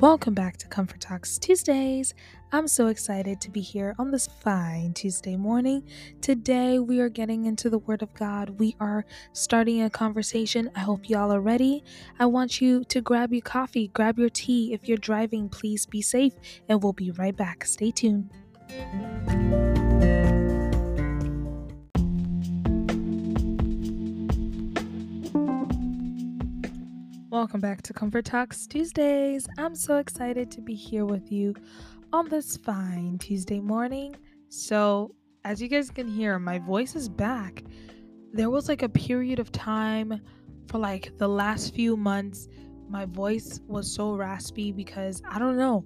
Welcome back to Comfort Talks Tuesdays. I'm so excited to be here on this fine Tuesday morning. Today, we are getting into the Word of God. We are starting a conversation. I hope y'all are ready. I want you to grab your coffee, grab your tea. If you're driving, please be safe, and we'll be right back. Stay tuned. Welcome back to Comfort Talks Tuesdays. I'm so excited to be here with you on this fine Tuesday morning. So, as you guys can hear, my voice is back. There was like a period of time for like the last few months, my voice was so raspy because I don't know.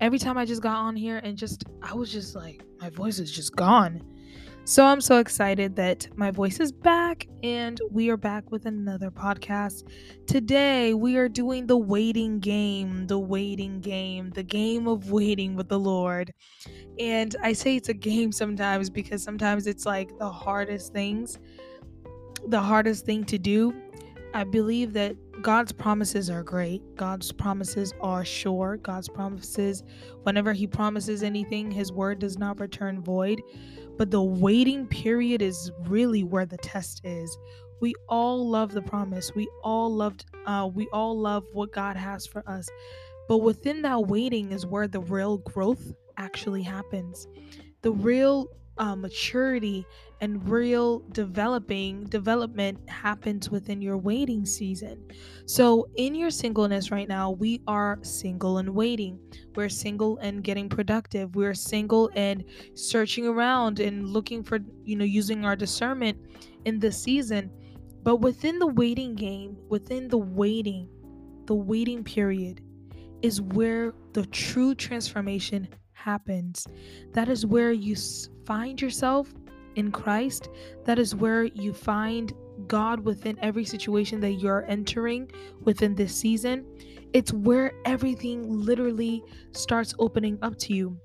Every time I just got on here and just, I was just like, my voice is just gone. So I'm so excited that my voice is back and we are back with another podcast. Today we are doing the waiting game, the waiting game, the game of waiting with the Lord. And I say it's a game sometimes because sometimes it's like the hardest things, the hardest thing to do. I believe that God's promises are great. God's promises are sure. God's promises, whenever He promises anything, His word does not return void. But the waiting period is really where the test is. We all love the promise. We all loved uh we all love what God has for us. But within that waiting is where the real growth actually happens. The real uh, maturity and real developing development happens within your waiting season. So, in your singleness right now, we are single and waiting. We're single and getting productive. We're single and searching around and looking for, you know, using our discernment in this season. But within the waiting game, within the waiting, the waiting period is where the true transformation happens. That is where you find yourself in Christ. That is where you find God within every situation that you're entering within this season. It's where everything literally starts opening up to you.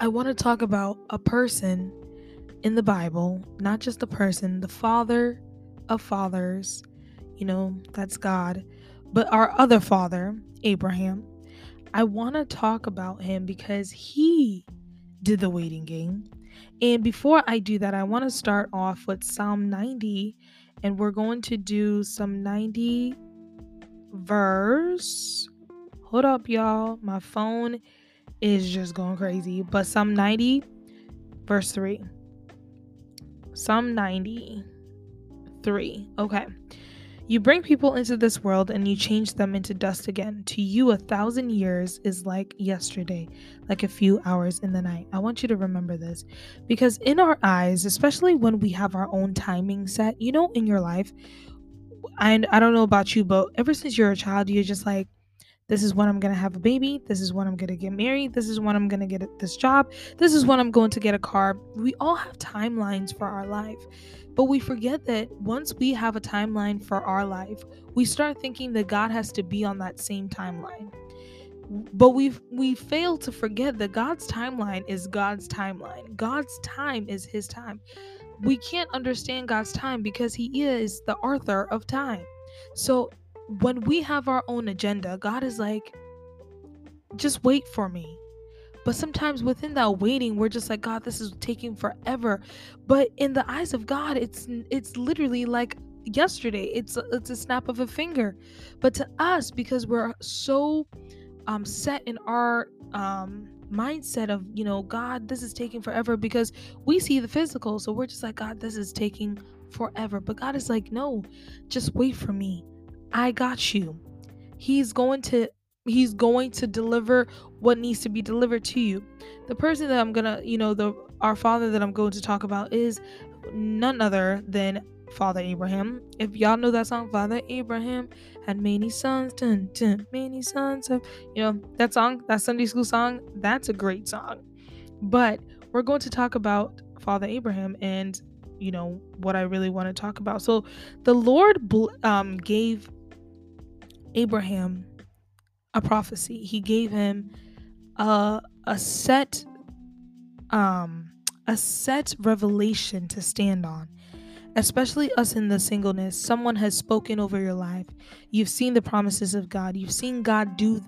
I want to talk about a person in the Bible, not just a person, the father of fathers, you know, that's God, but our other father, Abraham. I want to talk about him because he did the waiting game. And before I do that, I want to start off with Psalm 90, and we're going to do Psalm 90 verse. Hold up, y'all. My phone is just going crazy. But Psalm 90, verse 3. Psalm 93. Okay. You bring people into this world and you change them into dust again. To you, a thousand years is like yesterday, like a few hours in the night. I want you to remember this because, in our eyes, especially when we have our own timing set, you know, in your life, and I don't know about you, but ever since you're a child, you're just like, this is when I'm going to have a baby. This is when I'm going to get married. This is when I'm going to get this job. This is when I'm going to get a car. We all have timelines for our life. But we forget that once we have a timeline for our life, we start thinking that God has to be on that same timeline. But we we fail to forget that God's timeline is God's timeline. God's time is his time. We can't understand God's time because he is the author of time. So when we have our own agenda, God is like just wait for me. But sometimes within that waiting, we're just like, God, this is taking forever. But in the eyes of God, it's it's literally like yesterday. It's it's a snap of a finger. But to us, because we're so um, set in our um, mindset of you know, God, this is taking forever because we see the physical, so we're just like, God, this is taking forever. But God is like, no, just wait for me. I got you. He's going to he's going to deliver what needs to be delivered to you. The person that i'm gonna you know the our father that i'm going to talk about is none other than father abraham. If y'all know that song father abraham had many sons dun, dun, many sons you know that song that sunday school song that's a great song. But we're going to talk about father abraham and you know what i really want to talk about. So the lord um, gave abraham a prophecy. He gave him a a set um a set revelation to stand on. especially us in the singleness, someone has spoken over your life. You've seen the promises of God. You've seen God do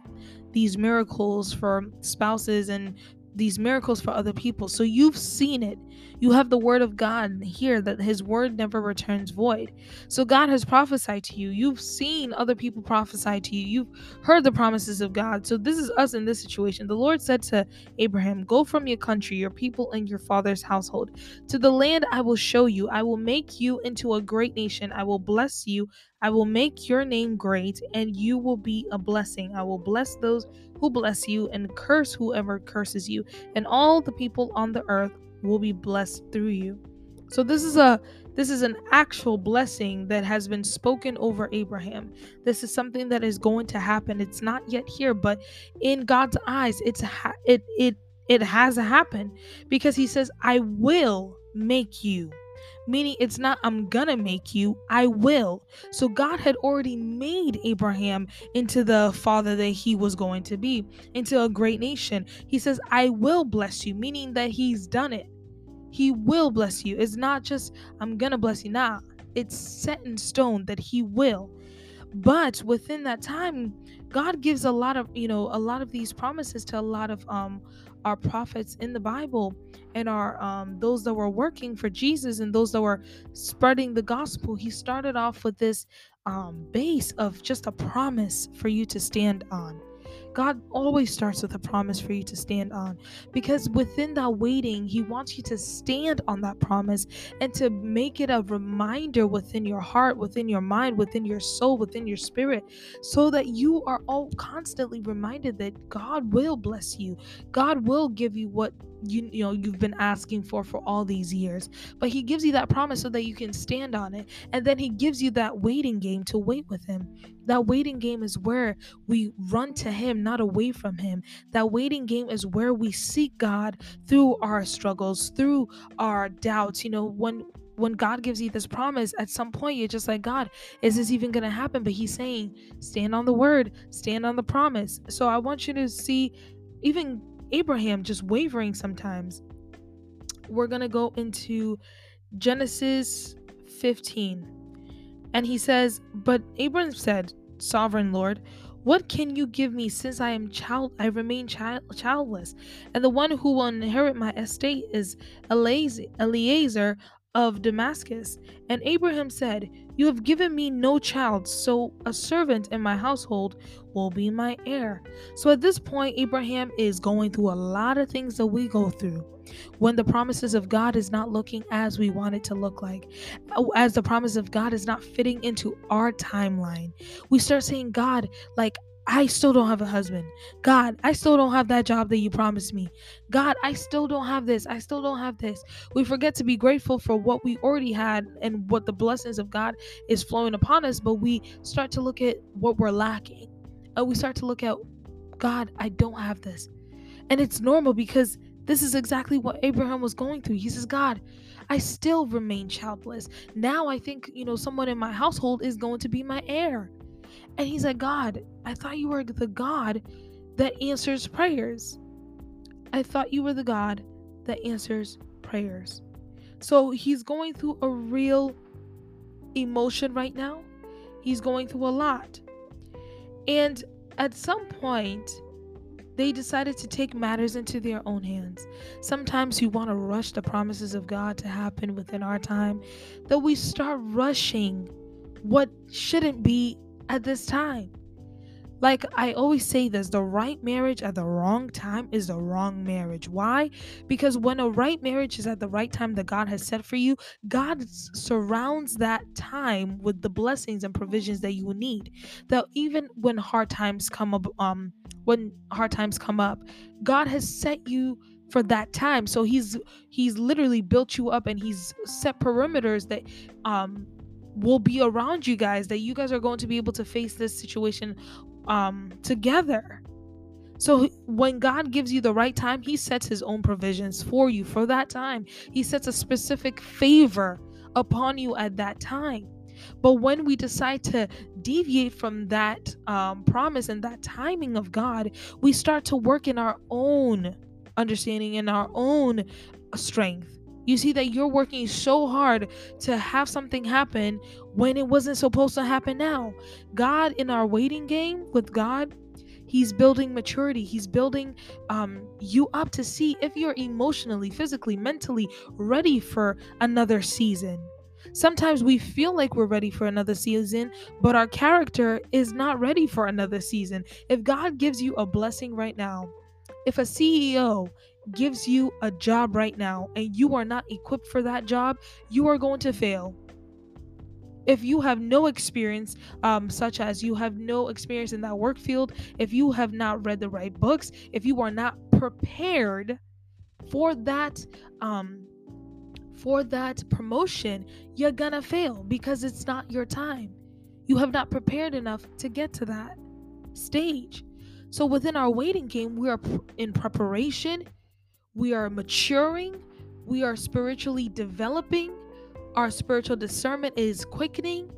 these miracles for spouses and these miracles for other people. So you've seen it. You have the word of God here that his word never returns void. So God has prophesied to you. You've seen other people prophesy to you. You've heard the promises of God. So this is us in this situation. The Lord said to Abraham, Go from your country, your people, and your father's household to the land I will show you. I will make you into a great nation. I will bless you. I will make your name great, and you will be a blessing. I will bless those who bless you and curse whoever curses you, and all the people on the earth will be blessed through you. So this is a this is an actual blessing that has been spoken over Abraham. This is something that is going to happen. It's not yet here, but in God's eyes, it's ha- it it it has happened because he says, "I will make you." Meaning it's not I'm gonna make you, I will. So God had already made Abraham into the father that he was going to be, into a great nation. He says, I will bless you, meaning that he's done it. He will bless you. It's not just I'm gonna bless you. Nah, it's set in stone that he will. But within that time, God gives a lot of, you know, a lot of these promises to a lot of um our prophets in the Bible and our um, those that were working for Jesus and those that were spreading the gospel. He started off with this um, base of just a promise for you to stand on. God always starts with a promise for you to stand on because within that waiting, He wants you to stand on that promise and to make it a reminder within your heart, within your mind, within your soul, within your spirit, so that you are all constantly reminded that God will bless you. God will give you what you you know you've been asking for for all these years but he gives you that promise so that you can stand on it and then he gives you that waiting game to wait with him that waiting game is where we run to Him, not away from Him. That waiting game is where we seek God through our struggles, through our doubts. You know, when when God gives you this promise, at some point you're just like, God, is this even going to happen? But He's saying, stand on the word, stand on the promise. So I want you to see even Abraham just wavering sometimes. We're going to go into Genesis 15. And he says, But Abram said, Sovereign Lord, what can you give me since I am child I remain child, childless? And the one who will inherit my estate is Eliezer of Damascus. And Abraham said, You have given me no child, so a servant in my household will be my heir. So at this point, Abraham is going through a lot of things that we go through when the promises of God is not looking as we want it to look like, uh, as the promise of God is not fitting into our timeline. We start saying, God, like, I still don't have a husband. God, I still don't have that job that you promised me. God, I still don't have this. I still don't have this. We forget to be grateful for what we already had and what the blessings of God is flowing upon us, but we start to look at what we're lacking. And we start to look at, God, I don't have this. And it's normal because this is exactly what Abraham was going through. He says, God, I still remain childless. Now I think, you know, someone in my household is going to be my heir. And he's like, God, I thought you were the God that answers prayers. I thought you were the God that answers prayers. So he's going through a real emotion right now. He's going through a lot. And at some point, they decided to take matters into their own hands. Sometimes we want to rush the promises of God to happen within our time, that we start rushing what shouldn't be at this time. Like I always say this, the right marriage at the wrong time is the wrong marriage. Why? Because when a right marriage is at the right time that God has set for you, God surrounds that time with the blessings and provisions that you need. That even when hard times come up um when hard times come up, God has set you for that time. So he's he's literally built you up and he's set perimeters that um will be around you guys that you guys are going to be able to face this situation um together so when God gives you the right time, He sets His own provisions for you for that time. He sets a specific favor upon you at that time. But when we decide to deviate from that um, promise and that timing of God, we start to work in our own understanding and our own strength You see that you're working so hard to have something happen when it wasn't supposed to happen now. God, in our waiting game with God, He's building maturity. He's building um, you up to see if you're emotionally, physically, mentally ready for another season. Sometimes we feel like we're ready for another season, but our character is not ready for another season. If God gives you a blessing right now, if a CEO gives you a job right now and you are not equipped for that job, you are going to fail. If you have no experience, um, such as you have no experience in that work field, if you have not read the right books, if you are not prepared for that, um, for that promotion, you're gonna fail because it's not your time. You have not prepared enough to get to that stage. So within our waiting game, we are in preparation, we are maturing, we are spiritually developing, our spiritual discernment is quickening,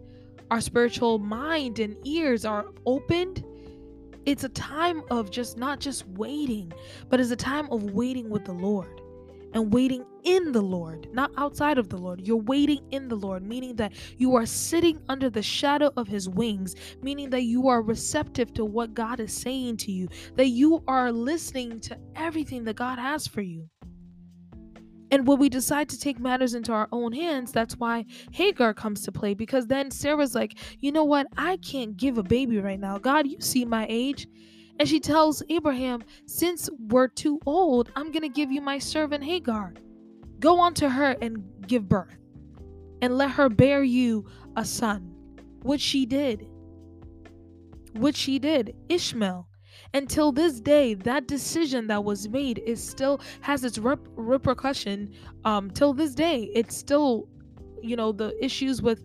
our spiritual mind and ears are opened. It's a time of just not just waiting, but it's a time of waiting with the Lord and waiting in the Lord, not outside of the Lord. You're waiting in the Lord, meaning that you are sitting under the shadow of His wings, meaning that you are receptive to what God is saying to you, that you are listening to everything that God has for you. And when we decide to take matters into our own hands, that's why Hagar comes to play because then Sarah's like, you know what? I can't give a baby right now. God, you see my age. And she tells Abraham, Since we're too old, I'm going to give you my servant Hagar. Go on to her and give birth, and let her bear you a son. Which she did. Which she did. Ishmael. Until this day, that decision that was made is still has its rep- repercussion. Um, till this day, it's still, you know, the issues with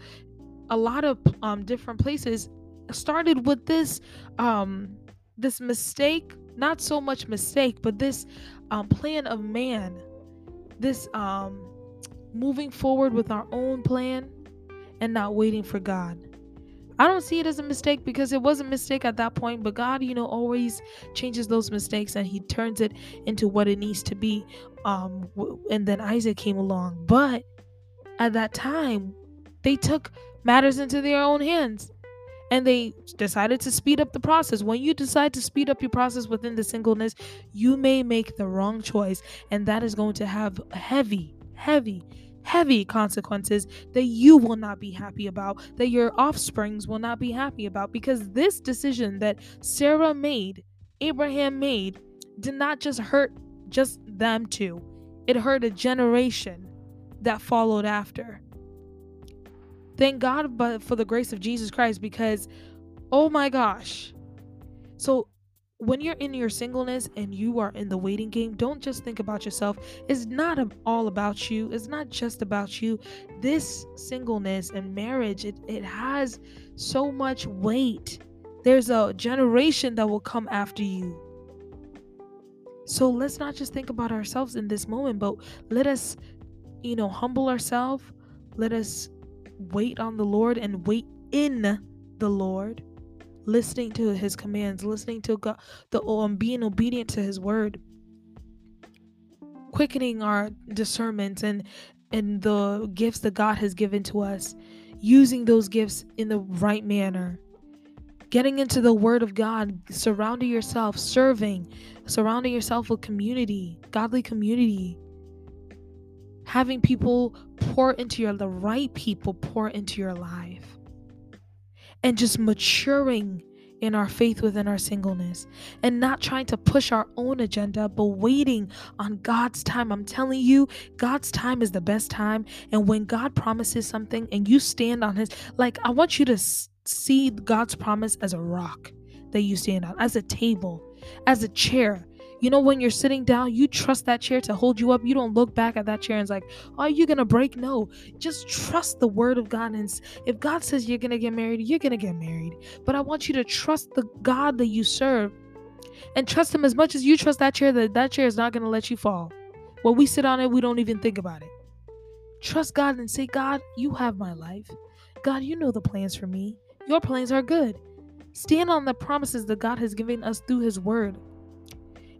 a lot of um different places started with this um this mistake, not so much mistake, but this um, plan of man, this um, moving forward with our own plan and not waiting for God. I don't see it as a mistake because it was a mistake at that point, but God, you know, always changes those mistakes and He turns it into what it needs to be. Um, and then Isaac came along, but at that time, they took matters into their own hands and they decided to speed up the process. When you decide to speed up your process within the singleness, you may make the wrong choice, and that is going to have heavy, heavy, heavy consequences that you will not be happy about, that your offsprings will not be happy about, because this decision that Sarah made, Abraham made, did not just hurt just them two, it hurt a generation that followed after. Thank God but for the grace of Jesus Christ because oh my gosh. So when you're in your singleness and you are in the waiting game, don't just think about yourself. It's not all about you. It's not just about you. This singleness and marriage, it, it has so much weight. There's a generation that will come after you. So let's not just think about ourselves in this moment, but let us, you know, humble ourselves. Let us wait on the Lord and wait in the Lord, listening to his commands, listening to God, the um, being obedient to his word, quickening our discernment and and the gifts that God has given to us, using those gifts in the right manner. Getting into the word of God, surrounding yourself, serving, surrounding yourself with community, godly community having people pour into your the right people pour into your life and just maturing in our faith within our singleness and not trying to push our own agenda but waiting on God's time. I'm telling you, God's time is the best time. And when God promises something and you stand on His, like, I want you to see God's promise as a rock that you stand on, as a table, as a chair you know, when you're sitting down, you trust that chair to hold you up. You don't look back at that chair and it's like, are you going to break? No, just trust the word of God. And if God says you're going to get married, you're going to get married. But I want you to trust the God that you serve and trust Him as much as you trust that chair, that that chair is not going to let you fall. When we sit on it, we don't even think about it. Trust God and say, God, you have my life. God, you know the plans for me. Your plans are good. Stand on the promises that God has given us through His word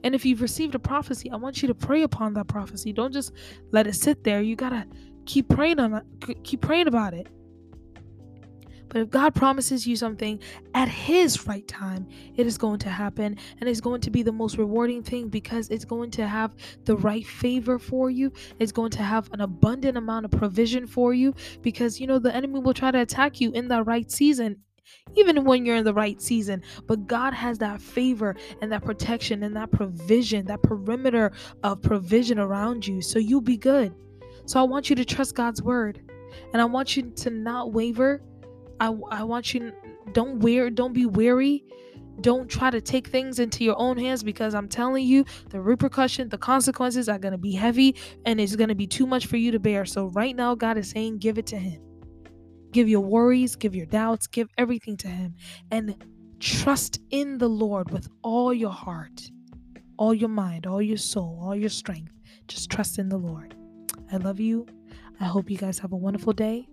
And if you've received a prophecy, I want you to pray upon that prophecy. Don't just let it sit there. You got to keep praying on it, keep praying about it. But if God promises you something at His right time, it is going to happen and it's going to be the most rewarding thing because it's going to have the right favor for you. It's going to have an abundant amount of provision for you because, you know, the enemy will try to attack you in the right season. Even when you're in the right season, but God has that favor and that protection and that provision, that perimeter of provision around you. So you'll be good. So I want you to trust God's word. And I want you to not waver. I, I want you don't wear don't be weary. Don't try to take things into your own hands because I'm telling you the repercussion the consequences are going to be heavy and it's going to be too much for you to bear. So right now God is saying give it to him give your worries give your doubts give everything to him and trust in the Lord with all your heart all your mind all your soul all your strength just trust in the Lord I love you I hope you guys have a wonderful day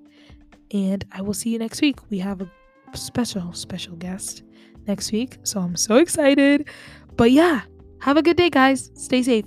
and I will see you next week. We have a special, special guest next week. So I'm so excited. But yeah, have a good day, guys. Stay safe.